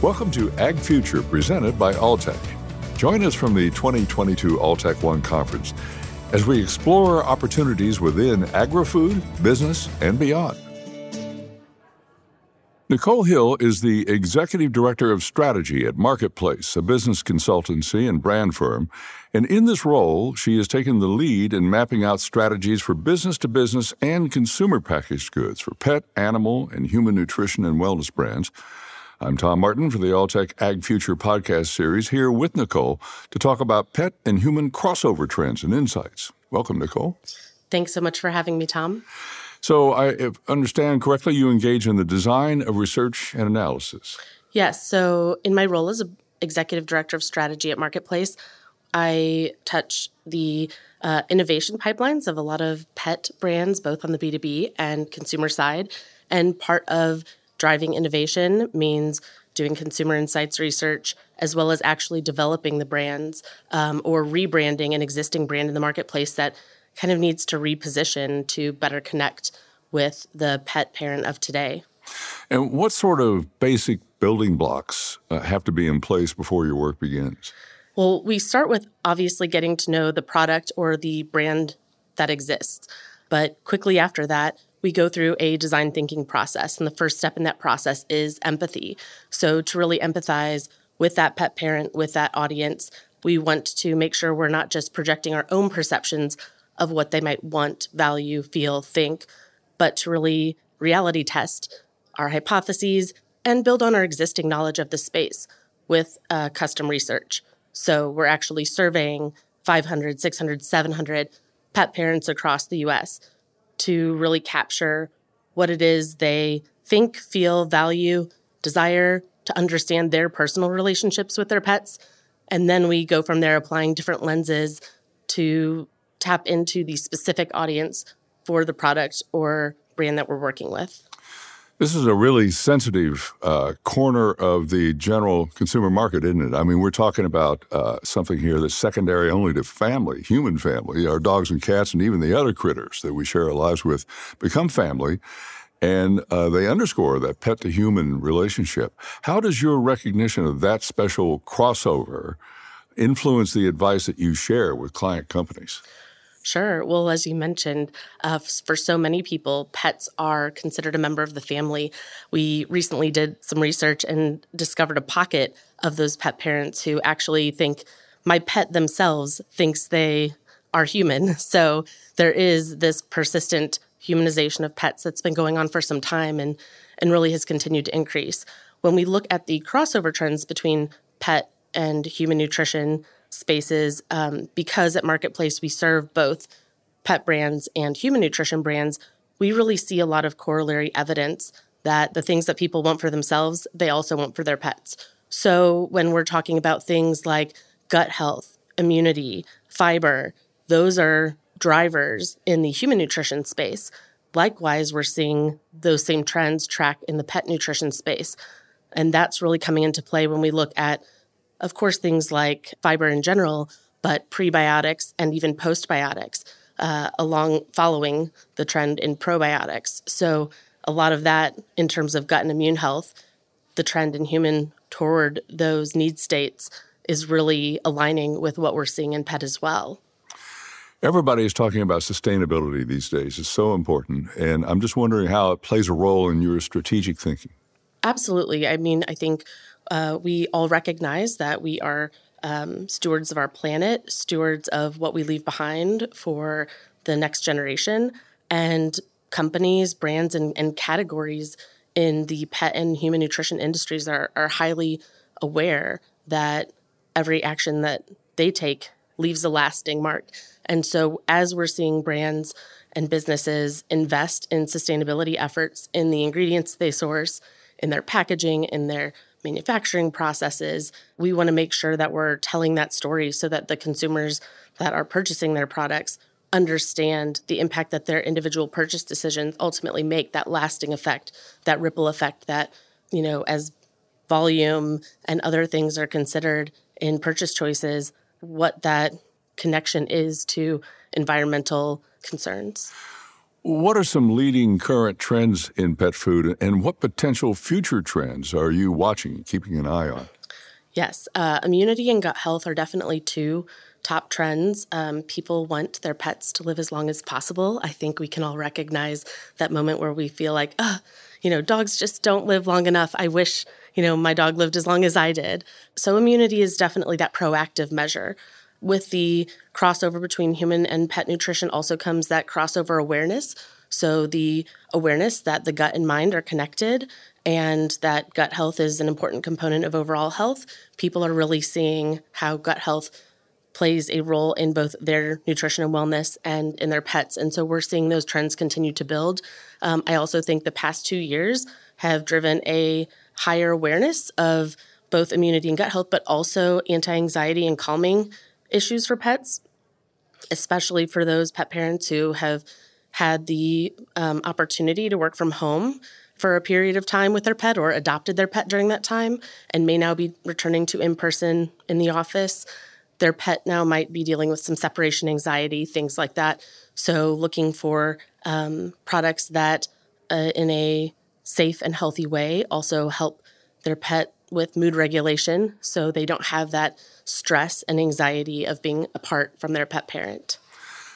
Welcome to Ag Future, presented by Alltech. Join us from the 2022 Alltech One Conference as we explore opportunities within agri food, business, and beyond. Nicole Hill is the Executive Director of Strategy at Marketplace, a business consultancy and brand firm. And in this role, she has taken the lead in mapping out strategies for business to business and consumer packaged goods for pet, animal, and human nutrition and wellness brands. I'm Tom Martin for the Alltech Ag Future podcast series, here with Nicole to talk about pet and human crossover trends and insights. Welcome, Nicole. Thanks so much for having me, Tom. So, I understand correctly, you engage in the design of research and analysis. Yes. So, in my role as executive director of strategy at Marketplace, I touch the uh, innovation pipelines of a lot of pet brands, both on the B2B and consumer side. And part of driving innovation means doing consumer insights research, as well as actually developing the brands um, or rebranding an existing brand in the marketplace that kind of needs to reposition to better connect with the pet parent of today. And what sort of basic building blocks uh, have to be in place before your work begins? Well, we start with obviously getting to know the product or the brand that exists. But quickly after that, we go through a design thinking process. And the first step in that process is empathy. So, to really empathize with that pet parent, with that audience, we want to make sure we're not just projecting our own perceptions of what they might want, value, feel, think, but to really reality test our hypotheses and build on our existing knowledge of the space with uh, custom research. So we're actually surveying 500, 600, 700 pet parents across the US to really capture what it is they think, feel, value, desire to understand their personal relationships with their pets. And then we go from there applying different lenses to tap into the specific audience for the product or brand that we're working with. This is a really sensitive uh, corner of the general consumer market, isn't it? I mean, we're talking about uh, something here that's secondary only to family, human family. Our dogs and cats, and even the other critters that we share our lives with, become family. And uh, they underscore that pet to human relationship. How does your recognition of that special crossover influence the advice that you share with client companies? Sure. Well, as you mentioned, uh, for so many people, pets are considered a member of the family. We recently did some research and discovered a pocket of those pet parents who actually think my pet themselves thinks they are human. So there is this persistent humanization of pets that's been going on for some time and, and really has continued to increase. When we look at the crossover trends between pet and human nutrition, spaces um, because at Marketplace we serve both pet brands and human nutrition brands. We really see a lot of corollary evidence that the things that people want for themselves, they also want for their pets. So when we're talking about things like gut health, immunity, fiber, those are drivers in the human nutrition space. Likewise, we're seeing those same trends track in the pet nutrition space. And that's really coming into play when we look at of course, things like fiber in general, but prebiotics and even postbiotics, uh, along following the trend in probiotics. So, a lot of that in terms of gut and immune health, the trend in human toward those need states is really aligning with what we're seeing in pet as well. Everybody is talking about sustainability these days. It's so important. And I'm just wondering how it plays a role in your strategic thinking. Absolutely. I mean, I think uh, we all recognize that we are um, stewards of our planet, stewards of what we leave behind for the next generation. And companies, brands, and, and categories in the pet and human nutrition industries are, are highly aware that every action that they take leaves a lasting mark. And so, as we're seeing brands and businesses invest in sustainability efforts in the ingredients they source, in their packaging, in their manufacturing processes. We want to make sure that we're telling that story so that the consumers that are purchasing their products understand the impact that their individual purchase decisions ultimately make that lasting effect, that ripple effect that, you know, as volume and other things are considered in purchase choices, what that connection is to environmental concerns. What are some leading current trends in pet food, and what potential future trends are you watching, keeping an eye on? Yes, uh, immunity and gut health are definitely two top trends. Um, people want their pets to live as long as possible. I think we can all recognize that moment where we feel like, ah, you know, dogs just don't live long enough. I wish, you know, my dog lived as long as I did. So immunity is definitely that proactive measure. With the crossover between human and pet nutrition also comes that crossover awareness. So the awareness that the gut and mind are connected and that gut health is an important component of overall health. People are really seeing how gut health plays a role in both their nutrition and wellness and in their pets. And so we're seeing those trends continue to build. Um, I also think the past two years have driven a higher awareness of both immunity and gut health, but also anti anxiety and calming issues for pets, especially for those pet parents who have had the um, opportunity to work from home for a period of time with their pet or adopted their pet during that time and may now be returning to in person in the office their pet now might be dealing with some separation anxiety, things like that. So, looking for um, products that, uh, in a safe and healthy way, also help their pet with mood regulation so they don't have that stress and anxiety of being apart from their pet parent.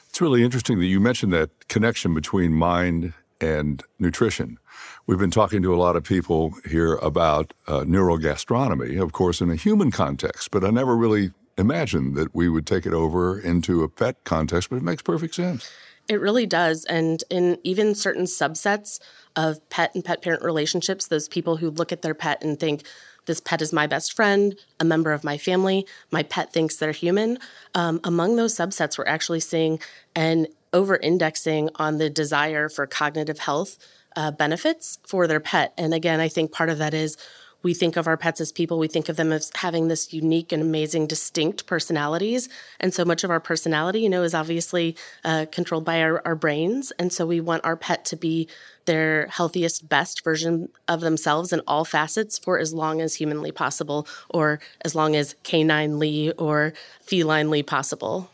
It's really interesting that you mentioned that connection between mind and nutrition. We've been talking to a lot of people here about uh, neurogastronomy, of course, in a human context, but I never really imagined that we would take it over into a pet context, but it makes perfect sense. It really does. And in even certain subsets of pet and pet parent relationships, those people who look at their pet and think, this pet is my best friend, a member of my family, my pet thinks they're human. Um, among those subsets, we're actually seeing an over indexing on the desire for cognitive health uh, benefits for their pet. And again, I think part of that is we think of our pets as people, we think of them as having this unique and amazing, distinct personalities. And so much of our personality, you know, is obviously uh, controlled by our, our brains. And so we want our pet to be their healthiest, best version of themselves in all facets for as long as humanly possible, or as long as caninely or felinely possible.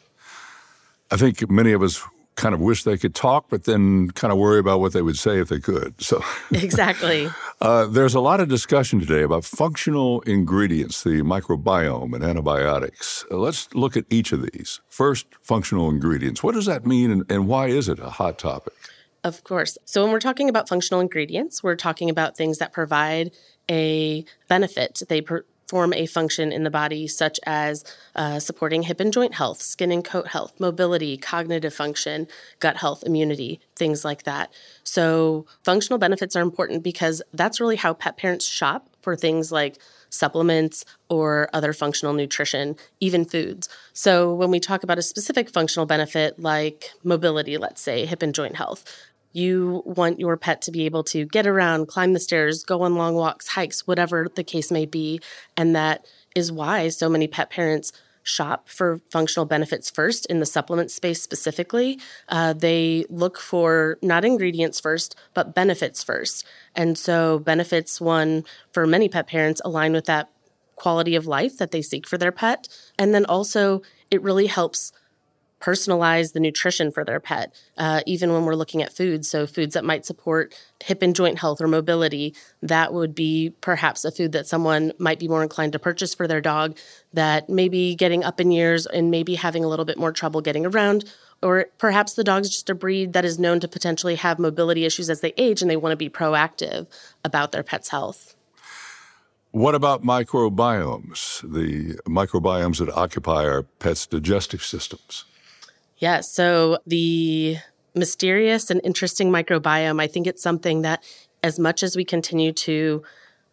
I think many of us kind of wish they could talk, but then kind of worry about what they would say if they could. So exactly. uh, there's a lot of discussion today about functional ingredients, the microbiome, and antibiotics. Uh, let's look at each of these. First, functional ingredients. What does that mean, and, and why is it a hot topic? Of course. So when we're talking about functional ingredients, we're talking about things that provide a benefit. They perform a function in the body, such as uh, supporting hip and joint health, skin and coat health, mobility, cognitive function, gut health, immunity, things like that. So, functional benefits are important because that's really how pet parents shop for things like supplements or other functional nutrition, even foods. So, when we talk about a specific functional benefit like mobility, let's say hip and joint health, you want your pet to be able to get around, climb the stairs, go on long walks, hikes, whatever the case may be. And that is why so many pet parents shop for functional benefits first in the supplement space specifically. Uh, they look for not ingredients first, but benefits first. And so, benefits, one, for many pet parents, align with that quality of life that they seek for their pet. And then also, it really helps personalize the nutrition for their pet, uh, even when we're looking at foods. So, foods that might support hip and joint health or mobility, that would be perhaps a food that someone might be more inclined to purchase for their dog that maybe getting up in years and maybe having a little bit more trouble getting around. Or perhaps the dog's just a breed that is known to potentially have mobility issues as they age and they want to be proactive about their pet's health. What about microbiomes, the microbiomes that occupy our pets' digestive systems? Yeah. So the mysterious and interesting microbiome, I think it's something that, as much as we continue to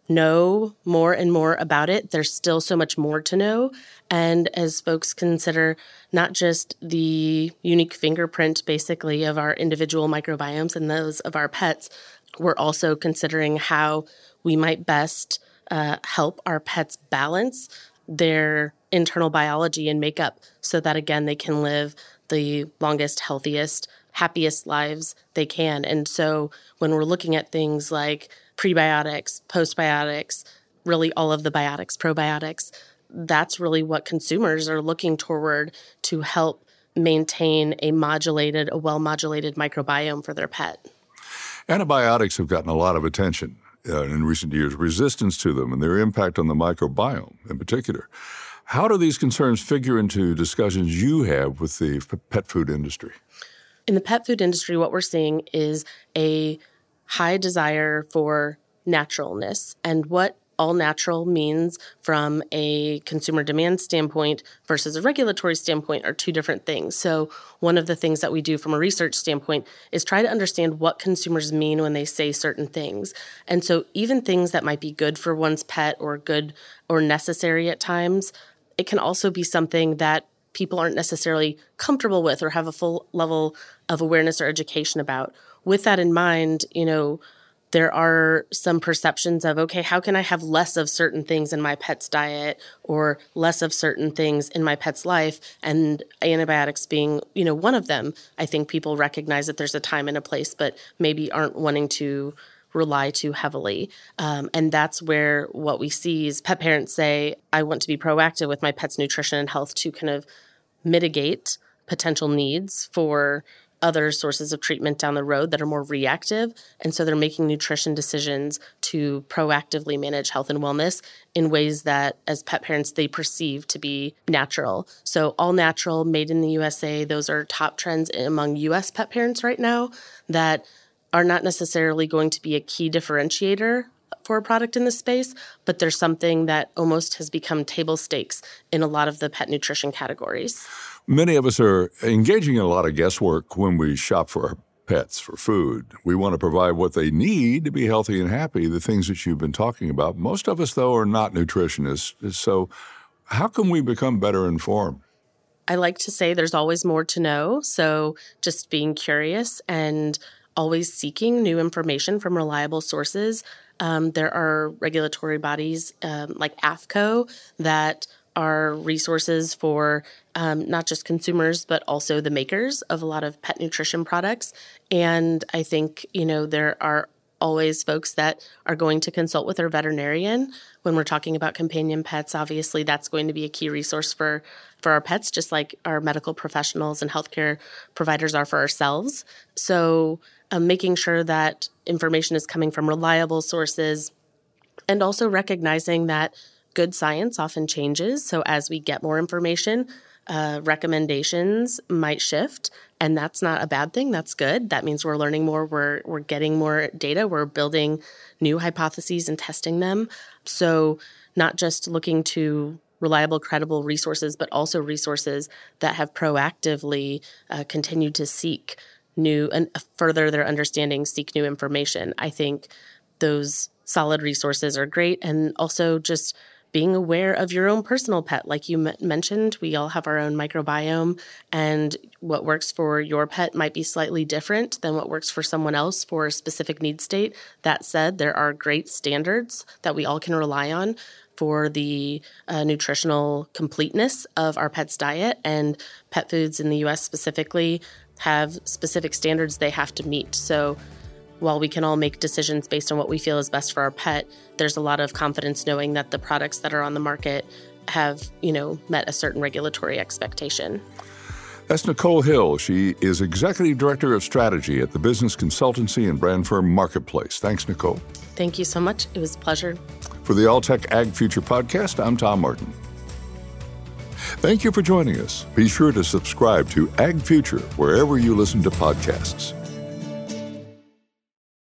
know more and more about it, there's still so much more to know. And as folks consider not just the unique fingerprint, basically, of our individual microbiomes and those of our pets, we're also considering how we might best uh, help our pets balance their internal biology and makeup so that, again, they can live the longest, healthiest, happiest lives they can. And so when we're looking at things like prebiotics, postbiotics, really all of the biotics, probiotics, that's really what consumers are looking toward to help maintain a modulated, a well modulated microbiome for their pet. Antibiotics have gotten a lot of attention uh, in recent years, resistance to them and their impact on the microbiome in particular. How do these concerns figure into discussions you have with the pet food industry? In the pet food industry, what we're seeing is a high desire for naturalness. And what all natural means from a consumer demand standpoint versus a regulatory standpoint are two different things. So, one of the things that we do from a research standpoint is try to understand what consumers mean when they say certain things. And so, even things that might be good for one's pet or good or necessary at times, it can also be something that people aren't necessarily comfortable with or have a full level of awareness or education about. With that in mind, you know, there are some perceptions of okay how can i have less of certain things in my pet's diet or less of certain things in my pet's life? And antibiotics being you know one of them. I think people recognize that there's a time and a place but maybe aren't wanting to rely too heavily. Um, and that's where what we see is pet parents say i want to be proactive with my pet's nutrition and health to kind of mitigate potential needs for other sources of treatment down the road that are more reactive. And so they're making nutrition decisions to proactively manage health and wellness in ways that, as pet parents, they perceive to be natural. So, all natural, made in the USA, those are top trends among US pet parents right now that are not necessarily going to be a key differentiator for a product in this space, but there's something that almost has become table stakes in a lot of the pet nutrition categories. Many of us are engaging in a lot of guesswork when we shop for our pets for food. We want to provide what they need to be healthy and happy, the things that you've been talking about. Most of us, though, are not nutritionists. So, how can we become better informed? I like to say there's always more to know. So, just being curious and always seeking new information from reliable sources. Um, there are regulatory bodies um, like AAFCO that are resources for um, not just consumers, but also the makers of a lot of pet nutrition products. And I think, you know, there are always folks that are going to consult with their veterinarian when we're talking about companion pets obviously that's going to be a key resource for for our pets just like our medical professionals and healthcare providers are for ourselves so um, making sure that information is coming from reliable sources and also recognizing that good science often changes. So as we get more information, uh, recommendations might shift, and that's not a bad thing. That's good. That means we're learning more. We're we're getting more data. We're building new hypotheses and testing them. So not just looking to reliable, credible resources, but also resources that have proactively uh, continued to seek new and further their understanding, seek new information. I think those solid resources are great, and also just being aware of your own personal pet. Like you m- mentioned, we all have our own microbiome, and what works for your pet might be slightly different than what works for someone else for a specific need state. That said, there are great standards that we all can rely on for the uh, nutritional completeness of our pet's diet, and pet foods in the US specifically have specific standards they have to meet. So while we can all make decisions based on what we feel is best for our pet, there's a lot of confidence knowing that the products that are on the market have, you know, met a certain regulatory expectation. That's Nicole Hill. She is Executive Director of Strategy at the business consultancy and brand firm Marketplace. Thanks, Nicole. Thank you so much. It was a pleasure. For the Alltech Ag Future podcast, I'm Tom Martin. Thank you for joining us. Be sure to subscribe to Ag Future wherever you listen to podcasts.